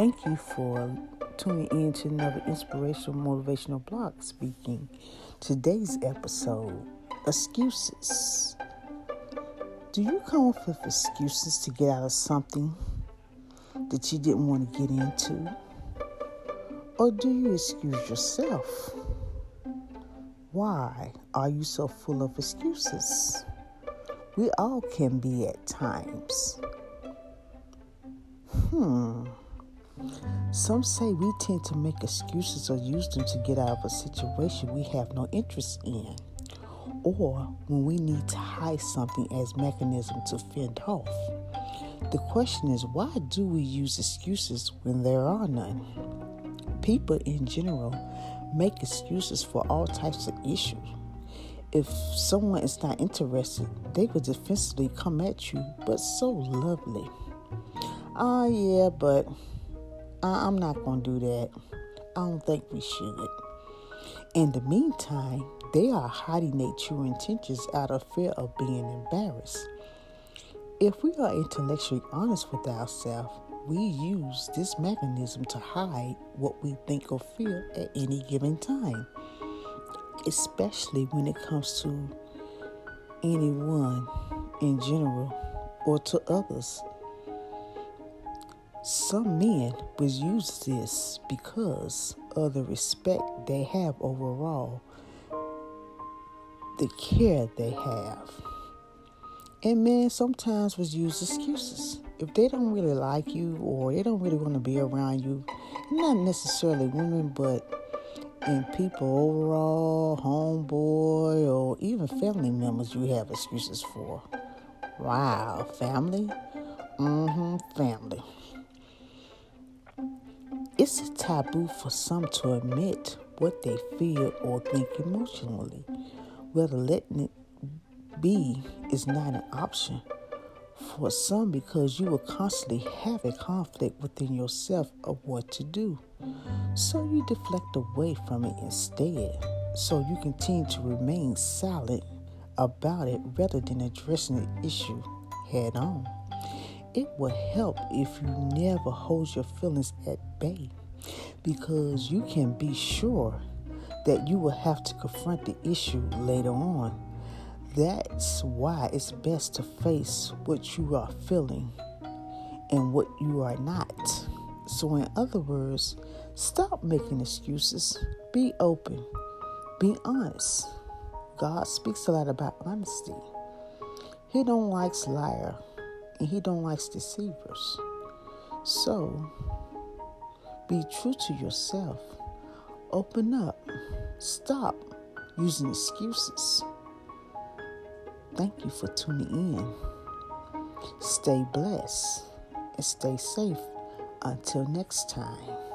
Thank you for tuning in to another inspirational, motivational blog speaking. Today's episode Excuses. Do you come up with excuses to get out of something that you didn't want to get into? Or do you excuse yourself? Why are you so full of excuses? We all can be at times. Some say we tend to make excuses or use them to get out of a situation we have no interest in, or when we need to hide something as mechanism to fend off. The question is, why do we use excuses when there are none? People in general make excuses for all types of issues. If someone is not interested, they will defensively come at you, but so lovely. Ah, yeah, but I'm not going to do that. I don't think we should. In the meantime, they are hiding their true intentions out of fear of being embarrassed. If we are intellectually honest with ourselves, we use this mechanism to hide what we think or feel at any given time, especially when it comes to anyone in general or to others. Some men will use this because of the respect they have overall, the care they have. And men sometimes will use excuses. If they don't really like you or they don't really want to be around you, not necessarily women, but in people overall, homeboy, or even family members, you have excuses for. Wow, family? Mm hmm, family. It's a taboo for some to admit what they feel or think emotionally. Whether letting it be is not an option for some because you will constantly have a conflict within yourself of what to do. So you deflect away from it instead. So you continue to remain silent about it rather than addressing the issue head on. It will help if you never hold your feelings at bay because you can be sure that you will have to confront the issue later on. That's why it's best to face what you are feeling and what you are not. So, in other words, stop making excuses. Be open. Be honest. God speaks a lot about honesty. He don't likes liar and he don't likes deceivers. So, be true to yourself. Open up. Stop using excuses. Thank you for tuning in. Stay blessed and stay safe until next time.